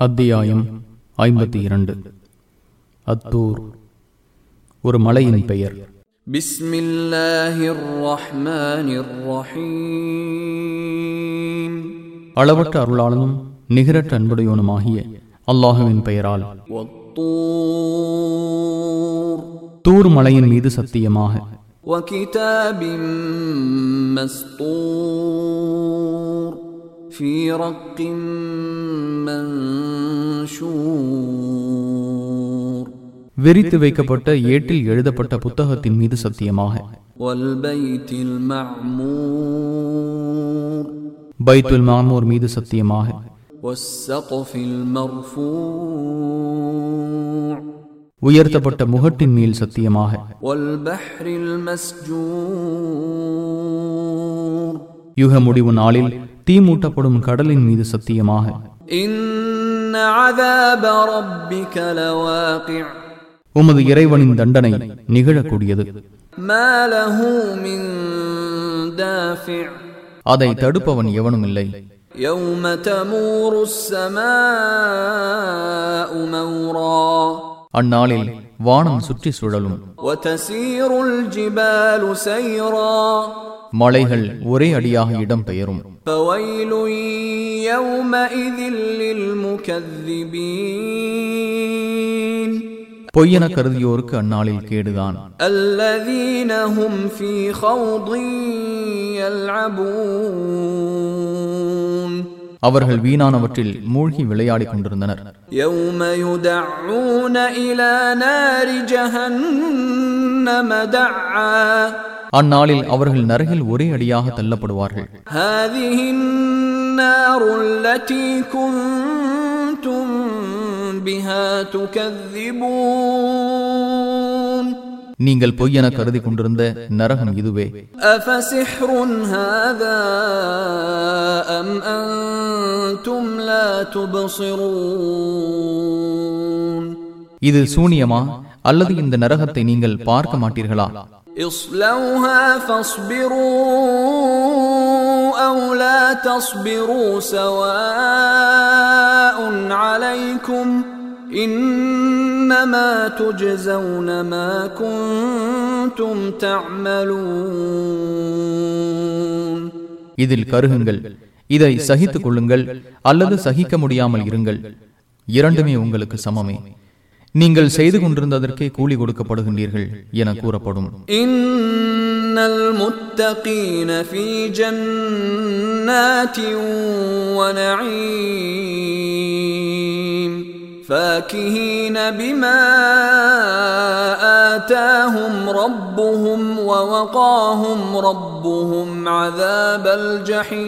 அத்தியாயம் ஐம்பத்தி இரண்டு அத்தூர் ஒரு மலையின் பெயர் بسم الله الرحمن الرحيم அளவற்ற அருளாளனும் நிகரற்ற அன்புடையோனுமாகிய அல்லாஹுவின் பெயரால் والطور தூர் மலையின் மீது சத்தியமாக وكتاب مسطور في رق منشور விரித்து வைக்கப்பட்ட ஏட்டில் எழுதப்பட்ட புத்தகத்தின் மீது சத்தியமாக والبيت المعمور பைத்துல் மாமூர் மீது சத்தியமாக والسقف المرفوع உயர்த்தப்பட்ட முகட்டின் மேல் சத்தியமாக والبحر المسجور யுக முடிவு நாளில் தீ மூட்டப்படும் கடலின் மீது சத்தியமாக. உமது இறைவனின் தண்டனை நிகழக்கூடியது. அதை தடுப்பவன் எவனும் இல்லை. அந்நாளில் வானம் சுற்றி சுழலும். மலைகள் ஒரே அடியாக இடம் பெயரும் فويل يومئذ للمكذبين பொய்யென கருதியோருக்கு அந்நாளில் கேடுதான் الذين هم في خوض يلعبون அவர்கள் வீணானவற்றில் மூழ்கி விளையாடிக் கொண்டிருந்தனர் يوم يدعون إلى نار جهنم دعا அந்நாளில் அவர்கள் நரகில் ஒரே அடியாக தள்ளப்படுவார்கள். நீங்கள் பொய்யென கருதி கொண்டிருந்த நரகம் இதுவே. இது சூனியமா? அல்லது இந்த நரகத்தை நீங்கள் பார்க்க மாட்டீர்களா? اصلوها فاصبروا أو لا تصبروا سواء عليكم إنما تجزون ما كنتم تعملون இதில் கருகுங்கள் இதை சகித்துக் கொள்ளுங்கள் அல்லது சகிக்க முடியாமல் இருங்கள் இரண்டுமே உங்களுக்கு சமமே நீங்கள் செய்து கொண்டிருந்ததற்கே கூலி கொடுக்கப்படுகின்றீர்கள் என கூறப்படும் إن المتقين في جنات ونعيم فاكهين بما آتاهم ربهم ووقاهم ربهم عذاب الجحيم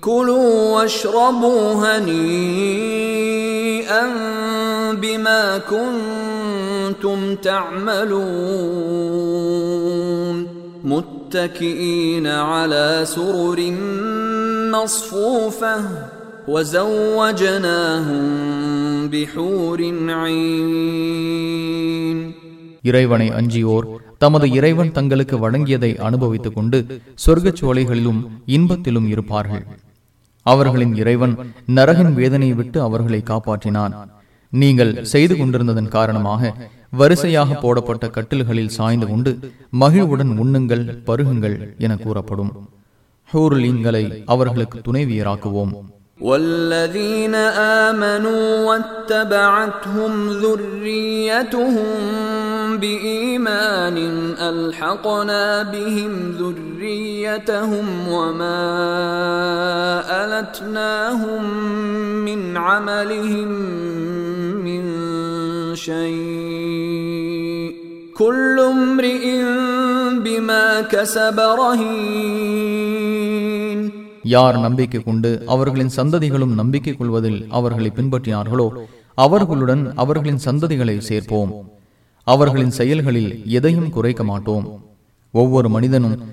كلوا واشربوا هنيئا بما كنتم تعملون متكئين على سرر مصفوفه وزوجناهم بحور عين இறைவனை அஞ்சியோர் தமது இறைவன் தங்களுக்கு வழங்கியதை அனுபவித்துக் கொண்டு சொர்க்கச் சோலைகளிலும் இன்பத்திலும் இருப்பார்கள் அவர்களின் இறைவன் நரகின் வேதனையை விட்டு அவர்களை காப்பாற்றினான் நீங்கள் செய்து கொண்டிருந்ததன் காரணமாக வரிசையாக போடப்பட்ட கட்டில்களில் சாய்ந்து கொண்டு மகிழ்வுடன் உண்ணுங்கள் பருகுங்கள் என கூறப்படும் ஹூர்லீன்களை அவர்களுக்கு துணைவியராக்குவோம் والذين آمنوا واتبعتهم ذريتهم بإيمان ألحقنا بهم ذريتهم وما ألتناهم من عملهم من شيء كل امرئ بما كسب رهين யார் நம்பிக்கை கொண்டு அவர்களின் சந்ததிகளும் நம்பிக்கை கொள்வதில் அவர்களை பின்பற்றினார்களோ அவர்களுடன் அவர்களின் சந்ததிகளை சேர்ப்போம் அவர்களின் செயல்களில் எதையும் குறைக்க மாட்டோம் ஒவ்வொரு மனிதனும்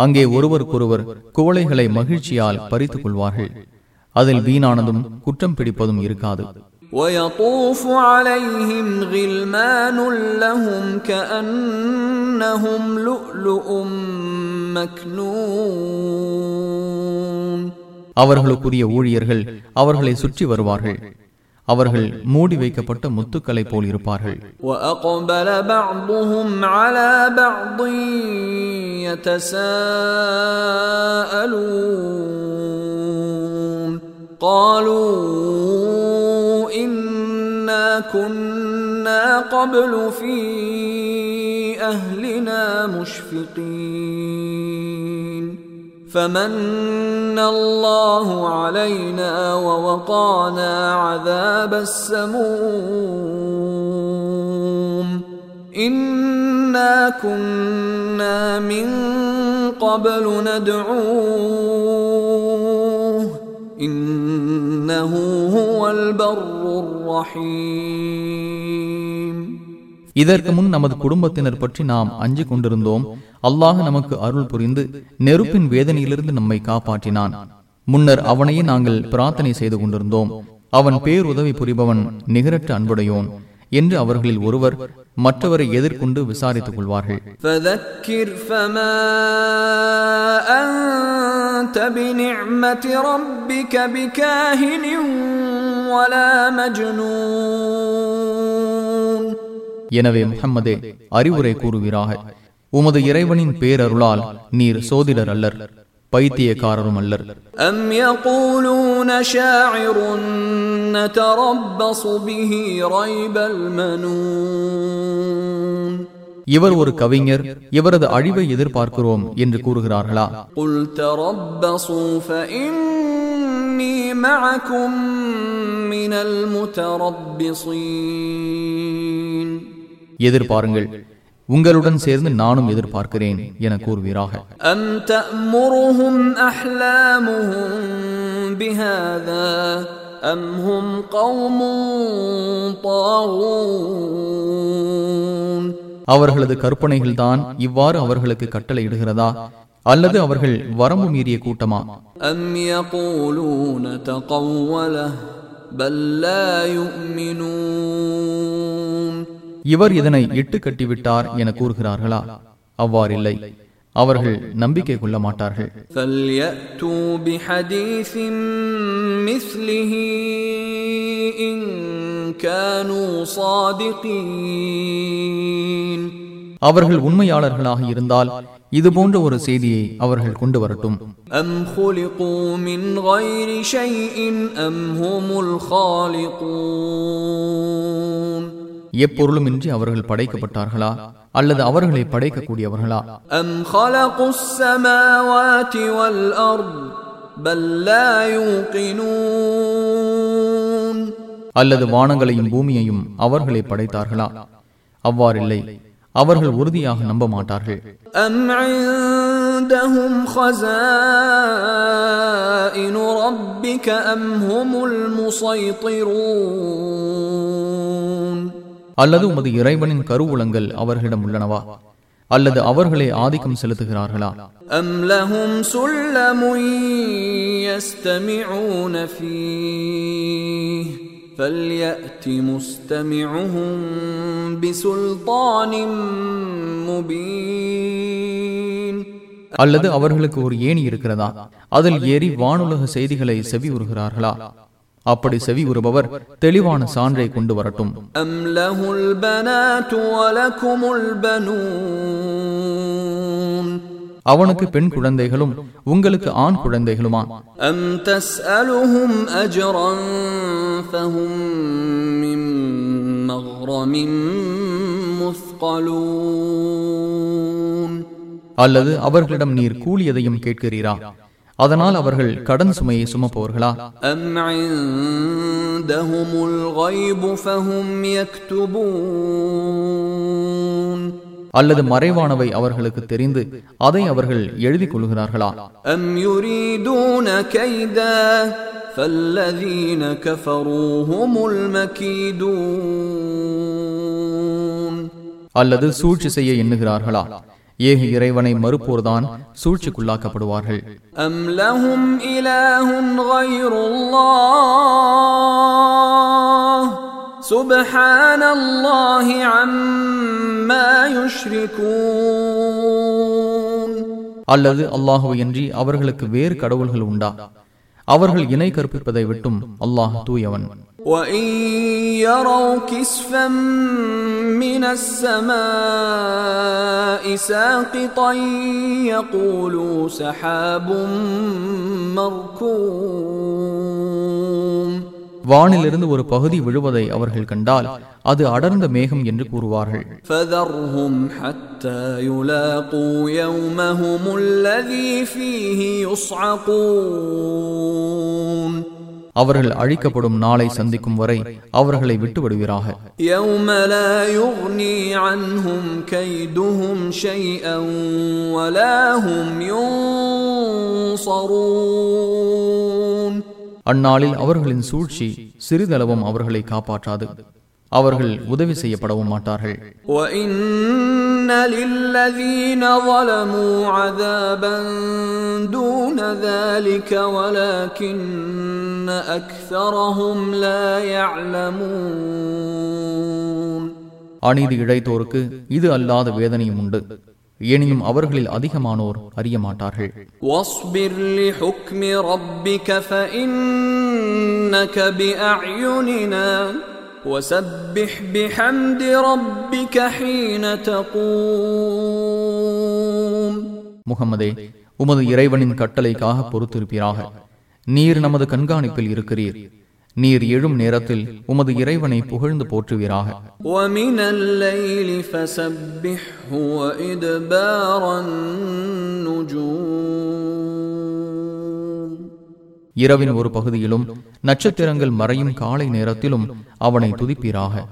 அங்கே ஒருவருக்கொருவர் குவளைகளை மகிழ்ச்சியால் பறித்துக் கொள்வார்கள் அதில் வீணானதும் குற்றம் பிடிப்பதும் இருக்காது ويطوف عليهم غلمان لهم كأنهم لؤلؤ مكنون அவர்களுக்குரிய ஊழியர்கள் அவர்களை சுற்றி வருவார்கள் அவர்கள் மூடி வைக்கப்பட்ட முத்துக்களை போல் இருப்பார்கள் يتساءلون. قالوا إنا كنا قبل في أهلنا مشفقين. فمن الله علينا ووقانا عذاب السموم. انا كنا من قبل ندعوه انه هو البر الرحيم இதற்கு முன் நமது குடும்பத்தினர் பற்றி நாம் அஞ்சிக் கொண்டிருந்தோம் அல்லாஹ் நமக்கு அருள் புரிந்து நெருப்பின் வேதனையிலிருந்து நம்மை காப்பாற்றினான் முன்னர் அவனையே நாங்கள் பிரார்த்தனை செய்து கொண்டிருந்தோம் அவன் பேருதவி புரிபவன் நிகரற்ற அன்புடையோன் என்று அவர்களில் ஒருவர் மற்றவரை எதிர்கொண்டு விசாரித்துக் கொள்வார்கள் எனவே முகம்மதே அறிவுரை கூறுகிறார்கள் உமது இறைவனின் பேரருளால் நீர் சோதிடர் அல்லர். பைத்தியக்காரரும் அல்லர் அம் யகூலூன ஷாஇருன் நதரப்பஸு பிஹி ரைபல் மனூன் இவர் ஒரு கவிஞர் இவரது அழிவை எதிர்பார்க்கிறோம் என்று கூறுகிறார்களா? குல் தரப்பஸு ஃபஇன்னி மஅகும் மினல் முதரப்பிஸீன் எதிர்பாருங்கள். உங்களுடன் சேர்ந்து நானும் எதிர்பார்க்கிறேன் என கூறுவீராக. அவர்களது கற்பனைகள்தான் இவ்வாறு அவர்களுக்கு கட்டளையிடுகிறதா? அல்லது அவர்கள் வரம்பு மீறிய கூட்டமா? அம் யகூலூன தகவ்வல பல் லா இவர் இதனை இட்டு கட்டிவிட்டார் என கூறுகிறார்களா? அவ்வாறில்லை. அவர்கள் நம்பிக்கை கொள்ள மாட்டார்கள். அவர்கள் உண்மையாளர்களாக இருந்தால் இதுபோன்ற ஒரு செய்தியை அவர்கள் கொண்டு வரட்டும். அம் அம் ஹோமுல் ஹாலிகூன் خلقوا من غير شيء أم هم الخالقون எப்பொருளுமின்றி அவர்கள் படைக்கப்பட்டார்களா அல்லது அவர்களை படைக்கக்கூடியவர்களா أم خلقوا السماوات والأرض بل لا يوقنون அல்லது வானங்களையும் பூமியையும் அவர்களை படைத்தார்களா அவ்வாறில்லை அவர்கள் உறுதியாக நம்ப மாட்டார்கள் أم عندهم خزائن ربك أم هم المسيطرون அல்லது உமது இறைவனின் கருவூலங்கள் அவர்களிடம் உள்ளனவா அல்லது அவர்களே ஆதிக்கம் செலுத்துகிறார்களா أم لهم سلم يستمعون فيه فليأت مستمعهم بسلطان مبين அல்லது அவர்களுக்கு ஒரு ஏணி இருக்கிறதா அதில் ஏறி வானுலக செய்திகளை செவி உறுகிறார்களா அப்படி செவி உறுபவர் தெளிவான சான்றை கொண்டு வரட்டும். அவனுக்கு பெண் குழந்தைகளும் உங்களுக்கு ஆண் குழந்தைகளுமா? அல்லது அவர்களிடம் நீர் கூலியதையும் கேட்கிறீரா? அதனால் அவர்கள் கடன் சுமையை சுமப்பவர்களா? அல்லது மறைவானவை அவர்களுக்கு தெரிந்து அதை அவர்கள் எழுதி கொள்கிறார்களா? அல்லது சூழ்ச்சி செய்ய எண்ணுகிறார்களா? ஏக இறைவனை மறுப்போர்தான் சூழ்ச்சிக்குள்ளாக்கப்படுவார்கள்? அல்லது அல்லாஹுவையன்றி அவர்களுக்கு வேறு கடவுள்கள் உண்டா? அவர்கள் இணை கற்பிப்பதை விட்டும் அல்லாஹ் தூயவன். وإن يروا كسفا من السماء ساقطا يقولوا سحاب مركوم வானிலிருந்து ஒரு பகுதி விழுவதை அவர்கள் கண்டால் அது அடர்ந்த மேகம் என்று கூறுவார்கள் فذرهم حتى يلاقوا يومهم الذي فيه يصعقون அவர்கள் அழிக்கப்படும் நாளை சந்திக்கும் வரை அவர்களை விட்டுவிடுவீராக. அந்நாளில் அவர்களின் சூழ்ச்சி சிறிதளவும் அவர்களை காப்பாற்றாது. அவர்கள் உதவி செய்யப்படவும் மாட்டார்கள். அநீதி இழைத்தோருக்கு இது அல்லாத வேதனையும் உண்டு. எனினும் அவர்களில் அதிகமானோர் அறிய மாட்டார்கள். ஒஸ்பிர் لحكم ربك فإنك بأعيننا وسبح بحمد ربك حين تقوم முகமதே உமது இறைவனின் கட்டளைக்காக பொறுத்திருப்பீராக நீர் நமது கண்காணிப்பில் இருக்கிறீர் நீர் எழும் நேரத்தில் உமது இறைவனை புகழ்ந்து போற்றுவீராக ومن இரவின் ஒரு பகுதியிலும் நட்சத்திரங்கள் மறையும் காலை நேரத்திலும் அவனை துதிப்பீராக.